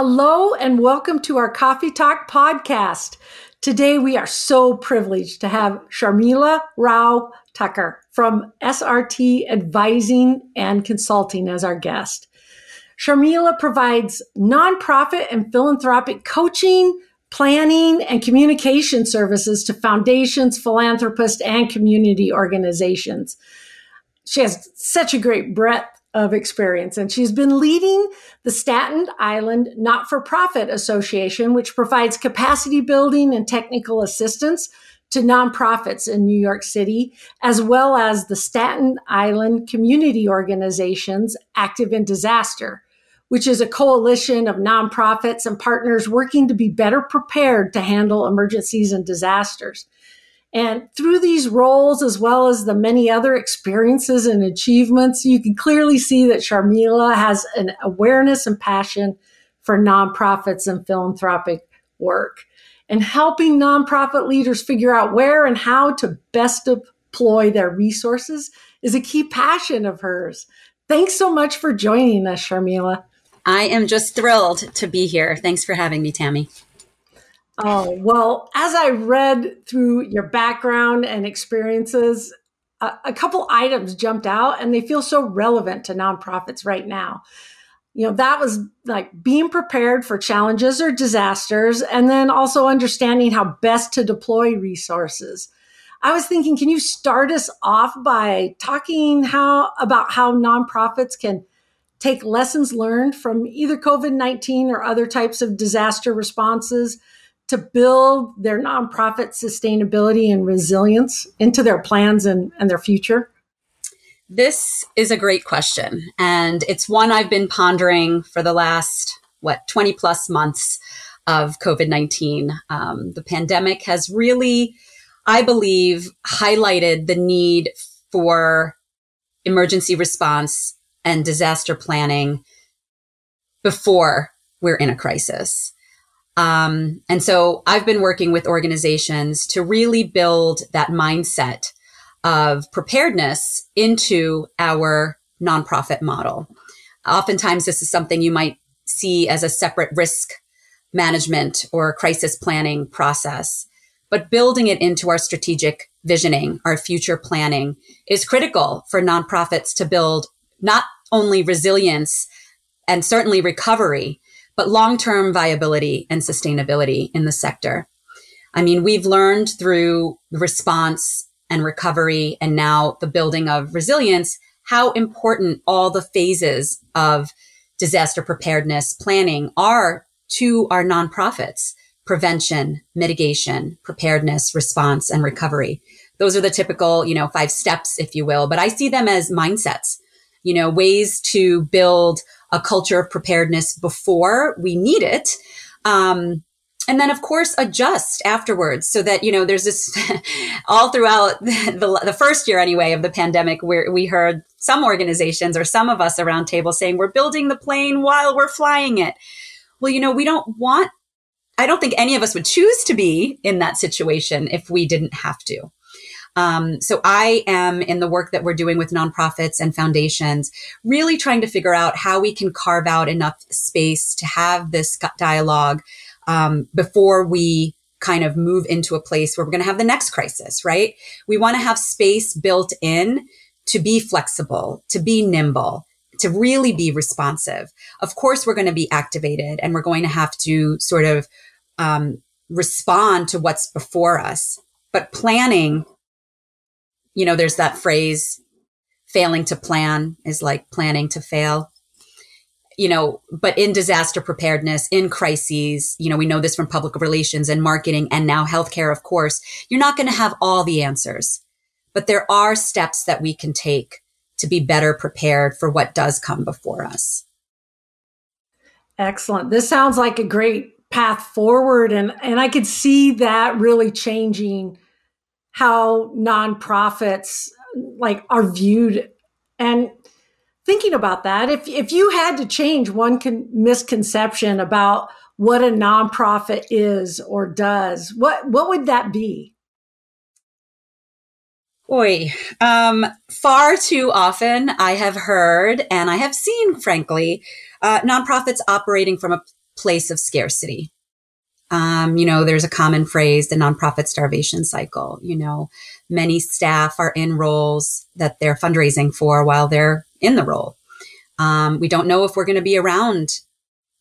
Hello and welcome to our Coffee Talk podcast. Today we are so privileged to have Sharmila Rao Tucker from SRT Advising and Consulting as our guest. Sharmila provides nonprofit and philanthropic coaching, planning, and communication services to foundations, philanthropists, and community organizations. She has such a great breadth of experience. And she's been leading the Staten Island Not for Profit Association, which provides capacity building and technical assistance to nonprofits in New York City, as well as the Staten Island Community Organizations Active in Disaster, which is a coalition of nonprofits and partners working to be better prepared to handle emergencies and disasters. And through these roles, as well as the many other experiences and achievements, you can clearly see that Sharmila has an awareness and passion for nonprofits and philanthropic work. And helping nonprofit leaders figure out where and how to best deploy their resources is a key passion of hers. Thanks so much for joining us, Sharmila. I am just thrilled to be here. Thanks for having me, Tammy. Oh, well, as I read through your background and experiences, a, a, couple items jumped out and they feel so relevant to nonprofits right now. You know, that was like being prepared for challenges or disasters, and then also understanding how best to deploy resources. I was thinking, can you start us off by talking how about how nonprofits can take lessons learned from either COVID 19 or other types of disaster responses to build their nonprofit sustainability and resilience into their plans and, and their future? This is a great question. And it's one I've been pondering for the last, what, 20 plus months of COVID 19. Um, the pandemic has really, I believe, highlighted the need for emergency response and disaster planning before we're in a crisis. Um, and so I've been working with organizations to really build that mindset of preparedness into our nonprofit model. Oftentimes, this is something you might see as a separate risk management or crisis planning process. But building it into our strategic visioning, our future planning is critical for nonprofits to build not only resilience and certainly recovery, but long term viability and sustainability in the sector. I mean, we've learned through response and recovery and now the building of resilience how important all the phases of disaster preparedness planning are to our nonprofits prevention, mitigation, preparedness, response, and recovery. Those are the typical, you know, five steps, if you will, but I see them as mindsets, you know, ways to build a culture of preparedness before we need it. Um, and then of course adjust afterwards so that you know there's this all throughout the, the first year anyway of the pandemic where we heard some organizations or some of us around table saying we're building the plane while we're flying it well you know we don't want i don't think any of us would choose to be in that situation if we didn't have to um, so I am in the work that we're doing with nonprofits and foundations, really trying to figure out how we can carve out enough space to have this dialogue um, before we kind of move into a place where we're going to have the next crisis, right? We want to have space built in to be flexible, to be nimble, to really be responsive. Of course, we're going to be activated and we're going to have to sort of um, respond to what's before us. But planning you know, there's that phrase, failing to plan is like planning to fail. You know, but in disaster preparedness, in crises, you know, we know this from public relations and marketing and now healthcare, of course, you're not going to have all the answers, but there are steps that we can take to be better prepared for what does come before us. Excellent. This sounds like a great path forward and and I could see that really changing how nonprofits like are viewed and thinking about that if if you had to change one con- misconception about what a nonprofit is or does what what would that be Oi, um, far too often I have heard and I have seen, frankly, uh, nonprofits operating from a place of scarcity. Um, you know, there's a common phrase, the nonprofit starvation cycle. You know, many staff are in roles that they're fundraising for while they're in the role. Um, we don't know if we're going to be around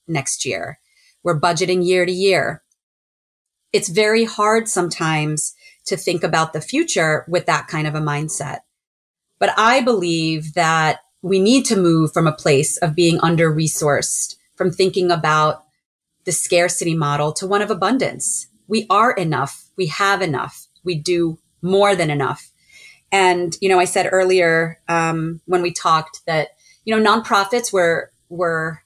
next year. We're budgeting year to year. It's very hard sometimes to think about the future with that kind of a mindset. But I believe that we need to move from a place of being under resourced, from thinking about the scarcity model to one of abundance. We are enough. We have enough. We do more than enough. And, you know, I said earlier, um, when we talked that, you know, nonprofits were, were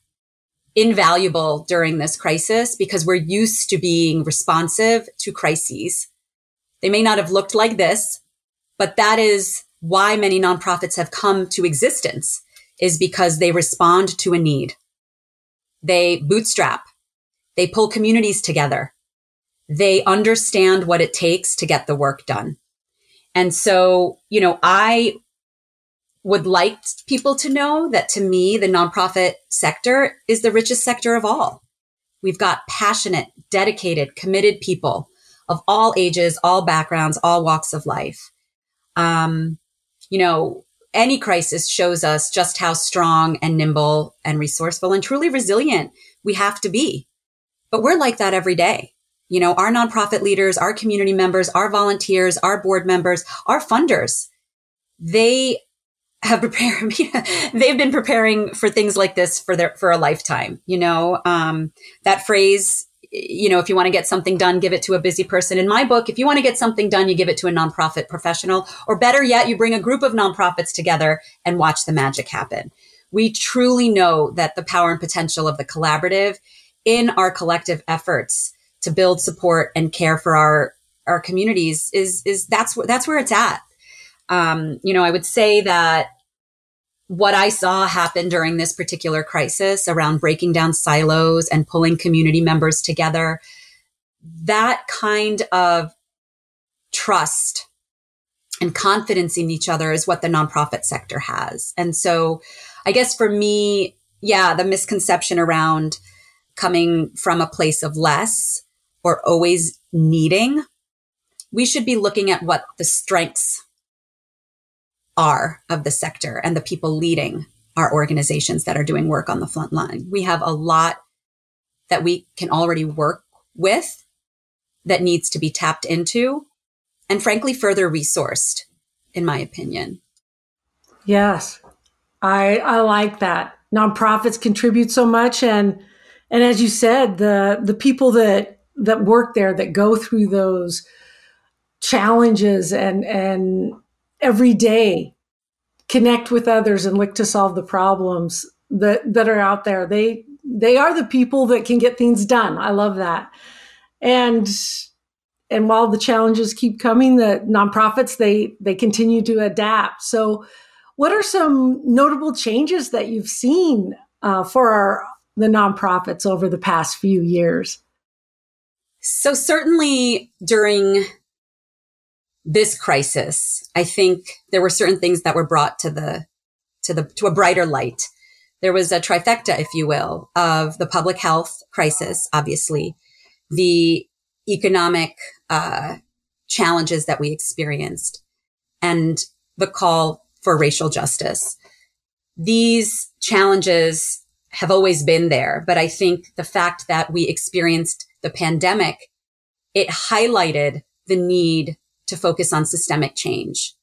invaluable during this crisis because we're used to being responsive to crises. They may not have looked like this, but that is why many nonprofits have come to existence is because they respond to a need. They bootstrap. They pull communities together. They understand what it takes to get the work done. And so, you know, I would like people to know that to me, the nonprofit sector is the richest sector of all. We've got passionate, dedicated, committed people of all ages, all backgrounds, all walks of life. Um, you know, any crisis shows us just how strong and nimble and resourceful and truly resilient we have to be. But we're like that every day. You know, our nonprofit leaders, our community members, our volunteers, our board members, our funders, they have prepared, they've been preparing for things like this for their, for a lifetime. You know, um, that phrase, you know, if you want to get something done, give it to a busy person. In my book, if you want to get something done, you give it to a nonprofit professional, or better yet, you bring a group of nonprofits together and watch the magic happen. We truly know that the power and potential of the collaborative in our collective efforts to build support and care for our our communities is is that's that's where it's at. Um, you know, I would say that what I saw happen during this particular crisis around breaking down silos and pulling community members together, that kind of trust and confidence in each other is what the nonprofit sector has. And so I guess for me, yeah, the misconception around coming from a place of less or always needing, we should be looking at what the strengths are of the sector and the people leading our organizations that are doing work on the front line. We have a lot that we can already work with that needs to be tapped into and frankly further resourced in my opinion. Yes. I I like that. Nonprofits contribute so much and and as you said the the people that that work there that go through those challenges and and every day connect with others and look to solve the problems that that are out there they they are the people that can get things done. I love that. And and while the challenges keep coming the nonprofits they they continue to adapt. So what are some notable changes that you've seen uh, for our, the nonprofits over the past few years so certainly during this crisis, I think there were certain things that were brought to the, to the, to a brighter light. There was a trifecta, if you will, of the public health crisis, obviously, the economic, uh, challenges that we experienced and the call for racial justice. These challenges have always been there, but I think the fact that we experienced the pandemic, it highlighted the need to focus on systemic change,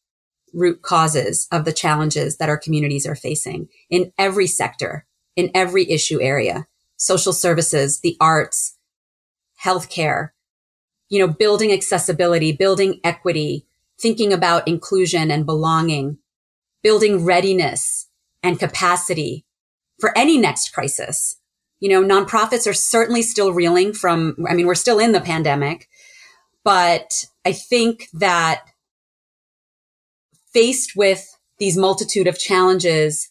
root causes of the challenges that our communities are facing in every sector, in every issue area, social services, the arts, healthcare, you know, building accessibility, building equity, thinking about inclusion and belonging, building readiness and capacity for any next crisis. You know, nonprofits are certainly still reeling from, I mean, we're still in the pandemic, but I think that faced with these multitude of challenges,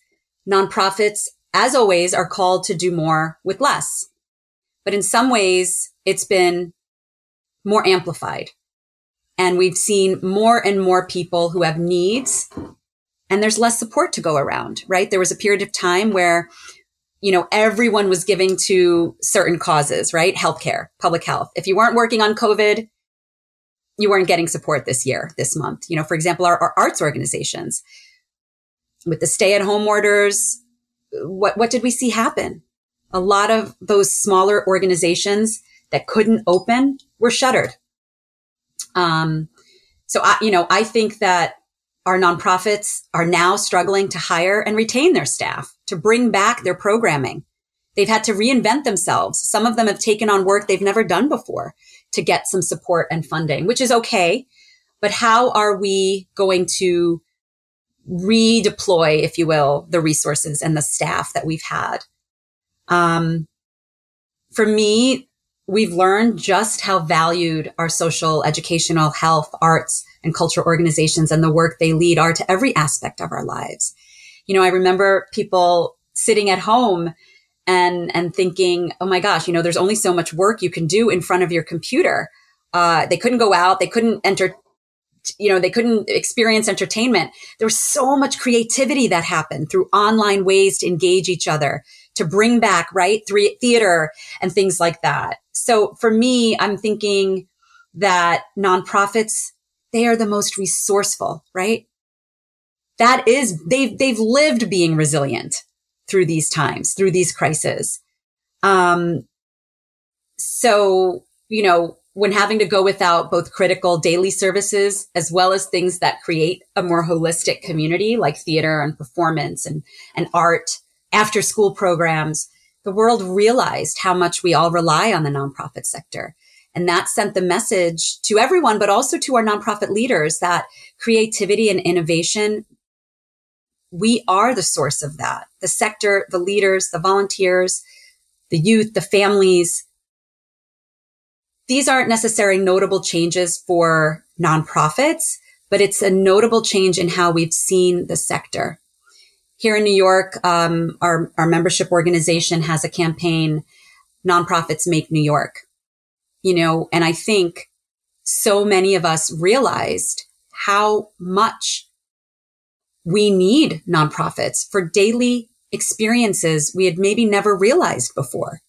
nonprofits, as always, are called to do more with less. But in some ways, it's been more amplified. And we've seen more and more people who have needs and there's less support to go around, right? There was a period of time where you know, everyone was giving to certain causes, right? Healthcare, public health. If you weren't working on COVID, you weren't getting support this year, this month. You know, for example, our, our arts organizations with the stay at home orders, what, what did we see happen? A lot of those smaller organizations that couldn't open were shuttered. Um, so I, you know, I think that our nonprofits are now struggling to hire and retain their staff to bring back their programming. They've had to reinvent themselves. Some of them have taken on work they've never done before to get some support and funding, which is okay. But how are we going to redeploy, if you will, the resources and the staff that we've had? Um, for me, we've learned just how valued our social, educational, health, arts, and cultural organizations and the work they lead are to every aspect of our lives. You know, I remember people sitting at home and and thinking, oh my gosh, you know, there's only so much work you can do in front of your computer. Uh, they couldn't go out, they couldn't enter, you know, they couldn't experience entertainment. There was so much creativity that happened through online ways to engage each other, to bring back right Three, theater and things like that. So for me, I'm thinking that nonprofits they are the most resourceful, right? That is they've they've lived being resilient through these times, through these crises. Um, so, you know, when having to go without both critical daily services as well as things that create a more holistic community like theater and performance and, and art, after school programs, the world realized how much we all rely on the nonprofit sector. And that sent the message to everyone, but also to our nonprofit leaders that creativity and innovation we are the source of that. The sector, the leaders, the volunteers, the youth, the families. These aren't necessarily notable changes for nonprofits, but it's a notable change in how we've seen the sector. Here in New York, um, our, our membership organization has a campaign, Nonprofits Make New York. You know, and I think so many of us realized how much we need nonprofits for daily experiences we had maybe never realized before.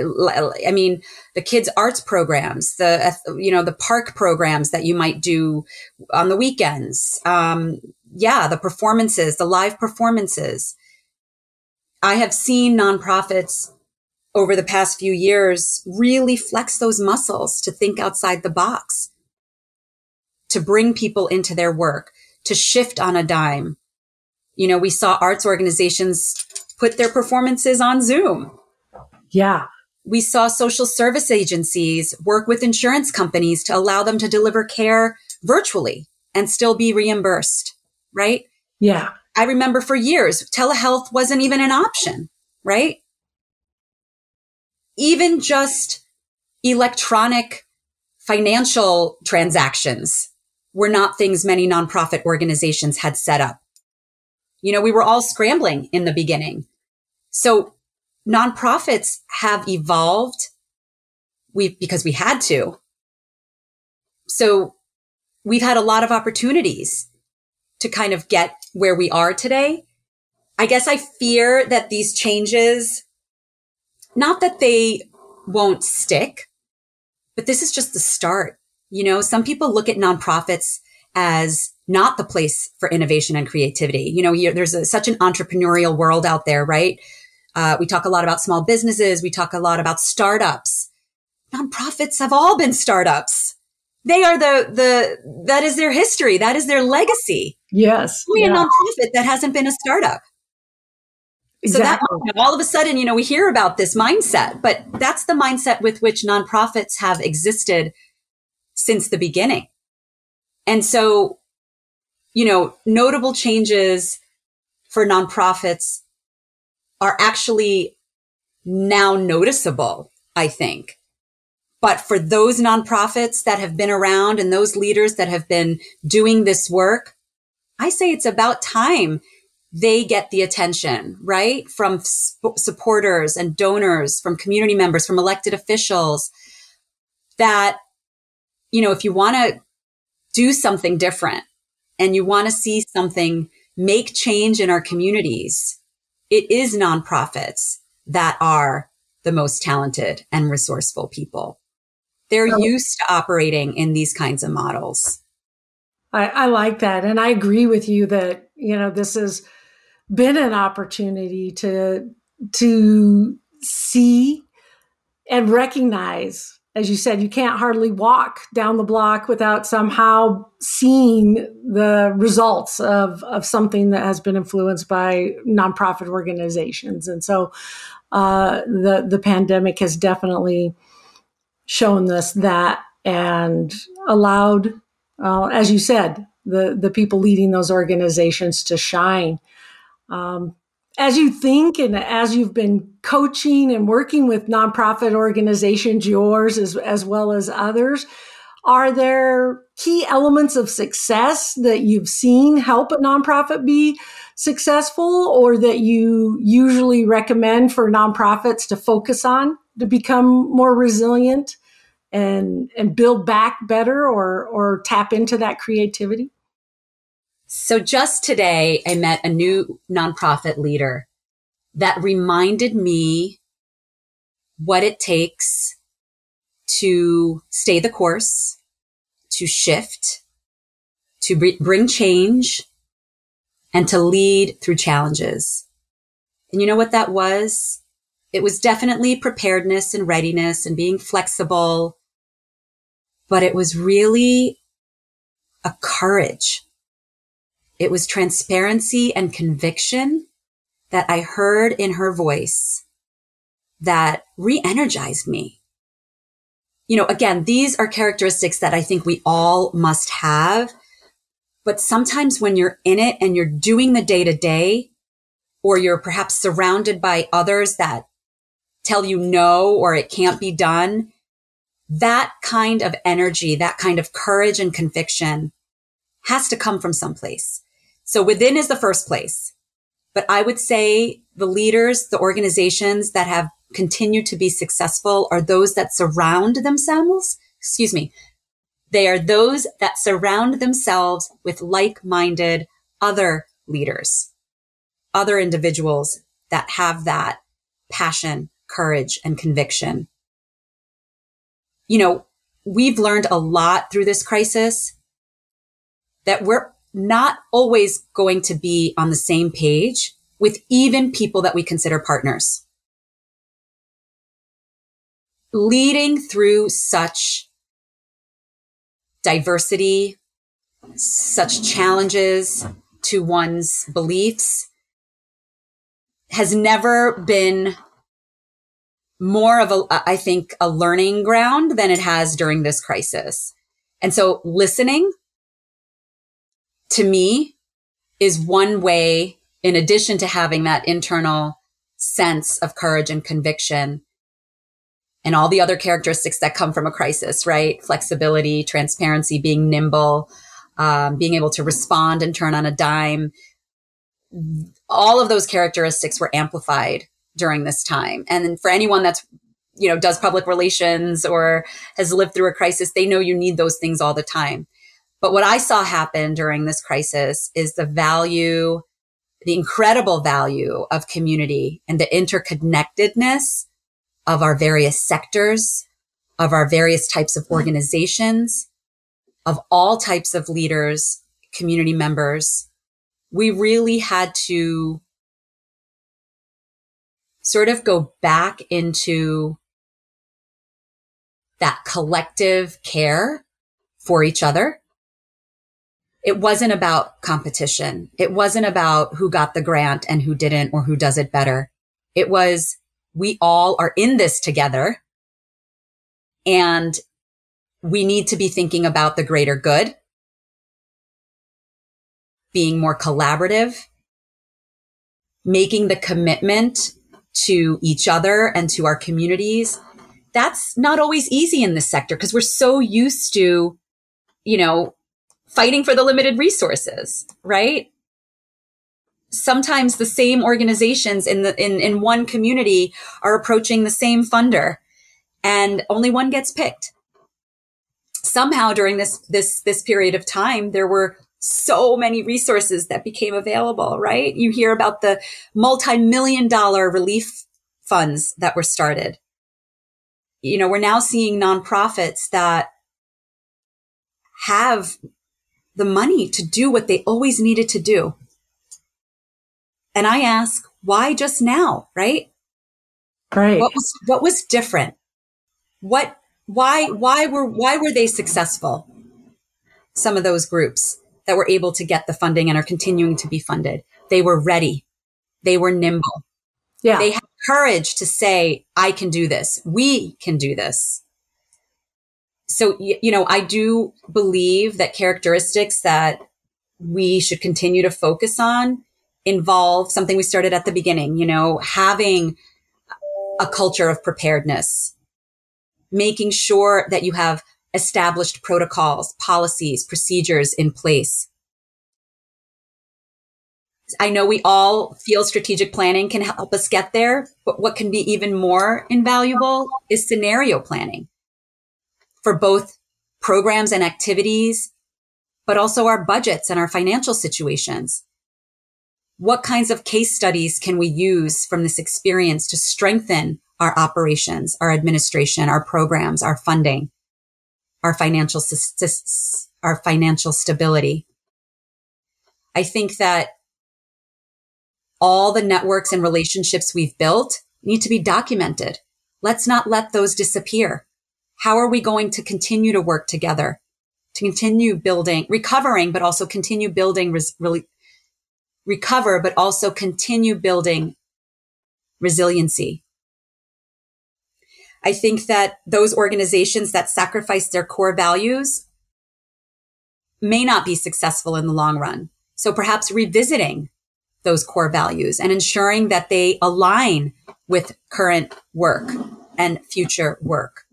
I mean, the kids' arts programs, the you know the park programs that you might do on the weekends. Um, yeah, the performances, the live performances. I have seen nonprofits over the past few years really flex those muscles to think outside the box, to bring people into their work, to shift on a dime. You know, we saw arts organizations put their performances on Zoom. Yeah. We saw social service agencies work with insurance companies to allow them to deliver care virtually and still be reimbursed, right? Yeah. I remember for years, telehealth wasn't even an option, right? Even just electronic financial transactions were not things many nonprofit organizations had set up. You know, we were all scrambling in the beginning. So nonprofits have evolved we because we had to. So we've had a lot of opportunities to kind of get where we are today. I guess I fear that these changes, not that they won't stick, but this is just the start. You know, some people look at nonprofits as not the place for innovation and creativity. You know, there's a, such an entrepreneurial world out there, right? Uh, we talk a lot about small businesses. We talk a lot about startups. Nonprofits have all been startups. They are the, the, that is their history. That is their legacy. Yes. Only yeah. a nonprofit that hasn't been a startup. Exactly. So that all of a sudden, you know, we hear about this mindset, but that's the mindset with which nonprofits have existed since the beginning. And so, you know, notable changes for nonprofits are actually now noticeable, I think. But for those nonprofits that have been around and those leaders that have been doing this work, I say it's about time they get the attention, right? From sp- supporters and donors, from community members, from elected officials that you know, if you want to do something different and you want to see something make change in our communities, it is nonprofits that are the most talented and resourceful people. They're oh. used to operating in these kinds of models. I, I like that. And I agree with you that, you know, this has been an opportunity to, to see and recognize as you said, you can't hardly walk down the block without somehow seeing the results of, of something that has been influenced by nonprofit organizations. And so uh, the, the pandemic has definitely shown us that and allowed, uh, as you said, the, the people leading those organizations to shine. Um, as you think and as you've been coaching and working with nonprofit organizations, yours as, as well as others, are there key elements of success that you've seen help a nonprofit be successful or that you usually recommend for nonprofits to focus on to become more resilient and, and build back better or, or tap into that creativity? So just today, I met a new nonprofit leader that reminded me what it takes to stay the course, to shift, to bring change, and to lead through challenges. And you know what that was? It was definitely preparedness and readiness and being flexible, but it was really a courage it was transparency and conviction that I heard in her voice that re-energized me. You know, again, these are characteristics that I think we all must have. But sometimes when you're in it and you're doing the day to day, or you're perhaps surrounded by others that tell you no or it can't be done, that kind of energy, that kind of courage and conviction has to come from someplace. So within is the first place. But I would say the leaders, the organizations that have continued to be successful are those that surround themselves. Excuse me. They are those that surround themselves with like-minded other leaders, other individuals that have that passion, courage, and conviction. You know, we've learned a lot through this crisis that we're not always going to be on the same page with even people that we consider partners. Leading through such diversity, such challenges to one's beliefs has never been more of a, I think, a learning ground than it has during this crisis. And so listening, to me is one way, in addition to having that internal sense of courage and conviction and all the other characteristics that come from a crisis, right? Flexibility, transparency, being nimble, um, being able to respond and turn on a dime. All of those characteristics were amplified during this time. And for anyone that's, you know, does public relations or has lived through a crisis, they know you need those things all the time. But what I saw happen during this crisis is the value, the incredible value of community and the interconnectedness of our various sectors, of our various types of organizations, of all types of leaders, community members. We really had to sort of go back into that collective care for each other it wasn't about competition. It wasn't about who got the grant and who didn't or who does it better. It was we all are in this together and we need to be thinking about the greater good, being more collaborative, making the commitment to each other and to our communities. That's not always easy in this sector because we're so used to, you know, fighting for the limited resources, right? Sometimes the same organizations in the in, in one community are approaching the same funder and only one gets picked. Somehow during this this this period of time, there were so many resources that became available, right? You hear about the multi-million dollar relief funds that were started. You know, we're now seeing nonprofits that have the money to do what they always needed to do. And I ask, why just now, right? Right. What was what was different? What why why were why were they successful? Some of those groups that were able to get the funding and are continuing to be funded. They were ready. They were nimble. Yeah. They had courage to say, I can do this. We can do this. So, you know, I do believe that characteristics that we should continue to focus on involve something we started at the beginning, you know, having a culture of preparedness, making sure that you have established protocols, policies, procedures in place. I know we all feel strategic planning can help us get there, but what can be even more invaluable is scenario planning for both programs and activities, but also our budgets and our financial situations. What kinds of case studies can we use from this experience to strengthen our operations, our administration, our programs, our funding, our financial, our financial stability? I think that all the networks and relationships we've built need to be documented. Let's not let those disappear. How are we going to continue to work together to continue building, recovering, but also continue building res- really recover, but also continue building resiliency. I think that those organizations that sacrifice their core values may not be successful in the long run. So perhaps revisiting those core values and ensuring that they align with current work and future work.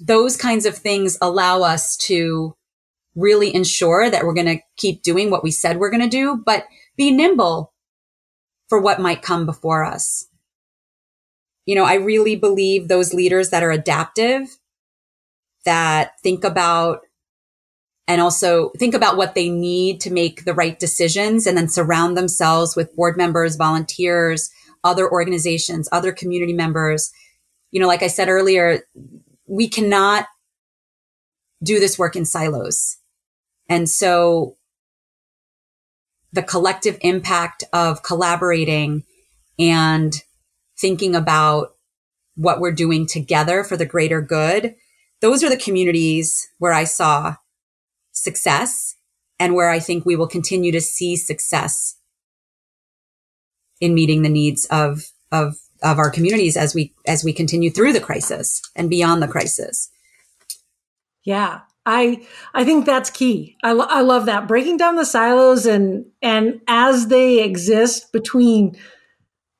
Those kinds of things allow us to really ensure that we're going to keep doing what we said we're going to do, but be nimble for what might come before us. You know, I really believe those leaders that are adaptive, that think about and also think about what they need to make the right decisions and then surround themselves with board members, volunteers, other organizations, other community members. You know, like I said earlier, we cannot do this work in silos. And so the collective impact of collaborating and thinking about what we're doing together for the greater good. Those are the communities where I saw success and where I think we will continue to see success in meeting the needs of, of, of our communities as we, as we continue through the crisis and beyond the crisis. Yeah. I I think that's key. I, lo- I love that breaking down the silos and and as they exist between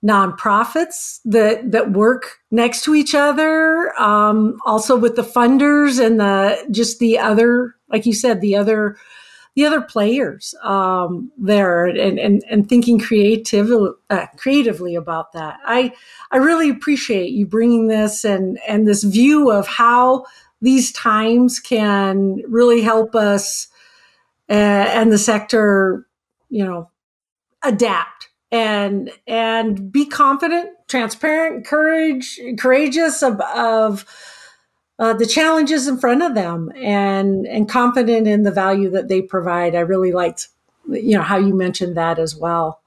nonprofits that that work next to each other, um, also with the funders and the just the other, like you said, the other the other players um, there and, and and thinking creative, uh, creatively about that. I I really appreciate you bringing this and and this view of how these times can really help us uh, and the sector, you know, adapt and and be confident, transparent, courage, courageous of, of uh, the challenges in front of them, and and confident in the value that they provide. I really liked, you know, how you mentioned that as well.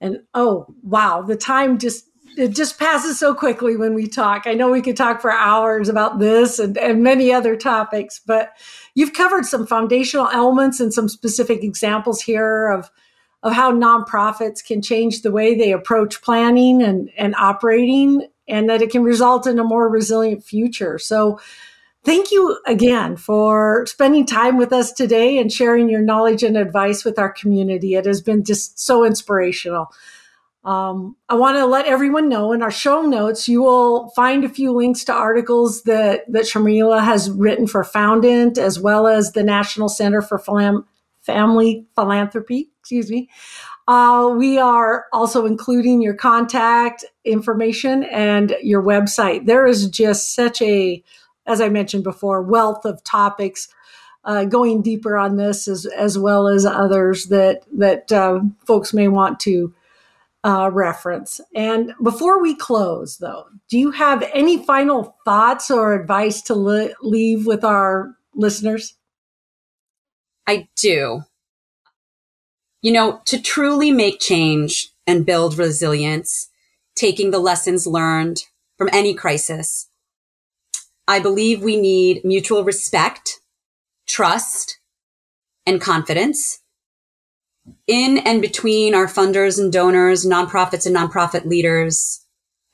And oh wow, the time just it just passes so quickly when we talk. I know we could talk for hours about this and, and many other topics, but you've covered some foundational elements and some specific examples here of of how nonprofits can change the way they approach planning and, and operating and that it can result in a more resilient future. So thank you again for spending time with us today and sharing your knowledge and advice with our community. It has been just so inspirational. Um, I want to let everyone know in our show notes, you will find a few links to articles that, that Sharmila has written for Foundant, as well as the National Center for Family Philanthropy. Excuse me. Uh, we are also including your contact information and your website. There is just such a, as I mentioned before, wealth of topics uh, going deeper on this as, as well as others that that uh, folks may want to uh, reference. And before we close, though, do you have any final thoughts or advice to leave with our listeners? I do. You know, to truly make change and build resilience, taking the lessons learned from any crisis, I believe we need mutual respect, trust, and confidence in and between our funders and donors, nonprofits and nonprofit leaders.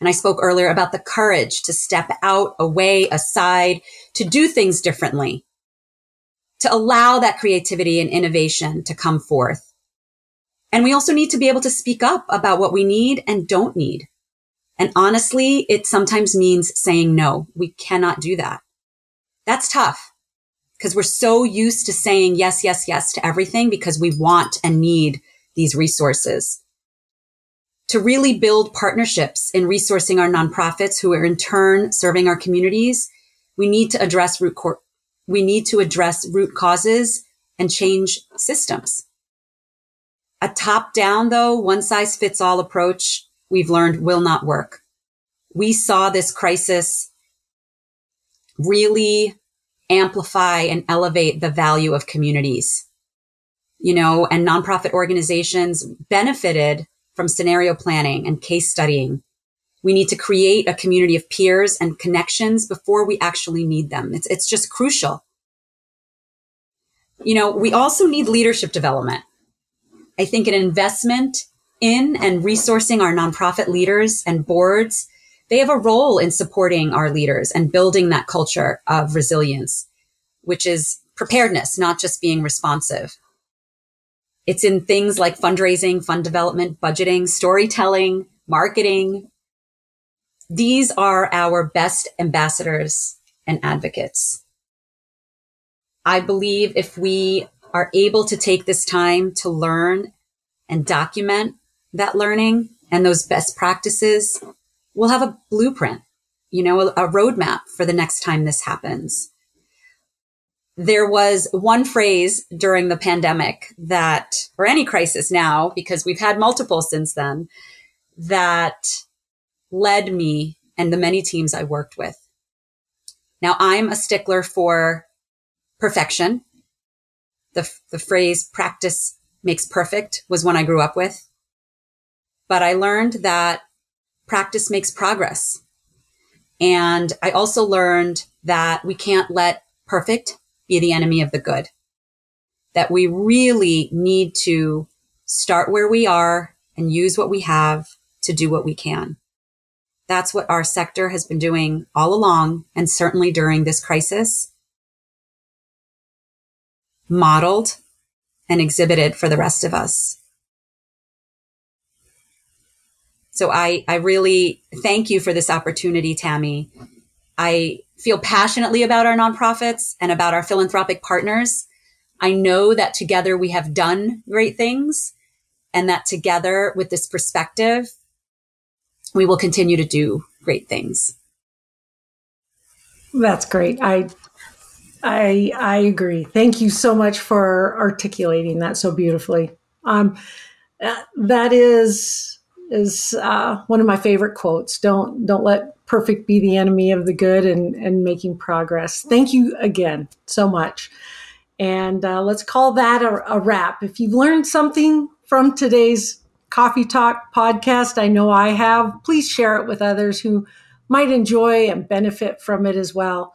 And I spoke earlier about the courage to step out, away, aside, to do things differently, to allow that creativity and innovation to come forth. And we also need to be able to speak up about what we need and don't need. And honestly, it sometimes means saying no. We cannot do that. That's tough because we're so used to saying yes, yes, yes to everything because we want and need these resources. To really build partnerships in resourcing our nonprofits who are in turn serving our communities, we need to address root cor- we need to address root causes and change systems. A top down though, one size fits all approach we've learned will not work. We saw this crisis really amplify and elevate the value of communities. You know, and nonprofit organizations benefited from scenario planning and case studying. We need to create a community of peers and connections before we actually need them. It's, it's just crucial. You know, we also need leadership development. I think an investment in and resourcing our nonprofit leaders and boards they have a role in supporting our leaders and building that culture of resilience, which is preparedness, not just being responsive. It's in things like fundraising, fund development, budgeting, storytelling, marketing. These are our best ambassadors and advocates. I believe if we are able to take this time to learn and document that learning and those best practices, we'll have a blueprint, you know, a, a roadmap for the next time this happens. There was one phrase during the pandemic that, or any crisis now, because we've had multiple since then, that led me and the many teams I worked with. Now I'm a stickler for perfection. The, the phrase practice makes perfect was one I grew up with. But I learned that practice makes progress. And I also learned that we can't let perfect be the enemy of the good. That we really need to start where we are and use what we have to do what we can. That's what our sector has been doing all along and certainly during this crisis. Modeled and exhibited for the rest of us. So I, I really thank you for this opportunity, Tammy. I feel passionately about our nonprofits and about our philanthropic partners. I know that together we have done great things and that together with this perspective, we will continue to do great things. That's great. I I I agree. Thank you so much for articulating that so beautifully. Um, that is is uh, one of my favorite quotes. Don't don't let perfect be the enemy of the good, and and making progress. Thank you again so much, and uh, let's call that a, a wrap. If you've learned something from today's Coffee Talk podcast, I know I have. Please share it with others who might enjoy and benefit from it as well.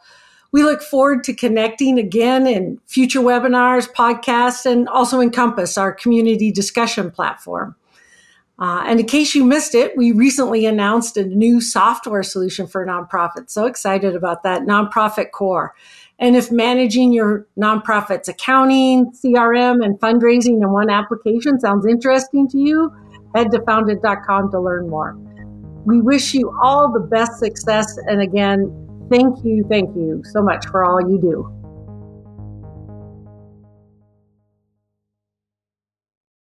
We look forward to connecting again in future webinars, podcasts, and also Encompass, our community discussion platform. Uh, and in case you missed it, we recently announced a new software solution for nonprofits. So excited about that, Nonprofit Core. And if managing your nonprofit's accounting, CRM, and fundraising in one application sounds interesting to you, head to foundant.com to learn more. We wish you all the best success. And again, thank you, thank you so much for all you do.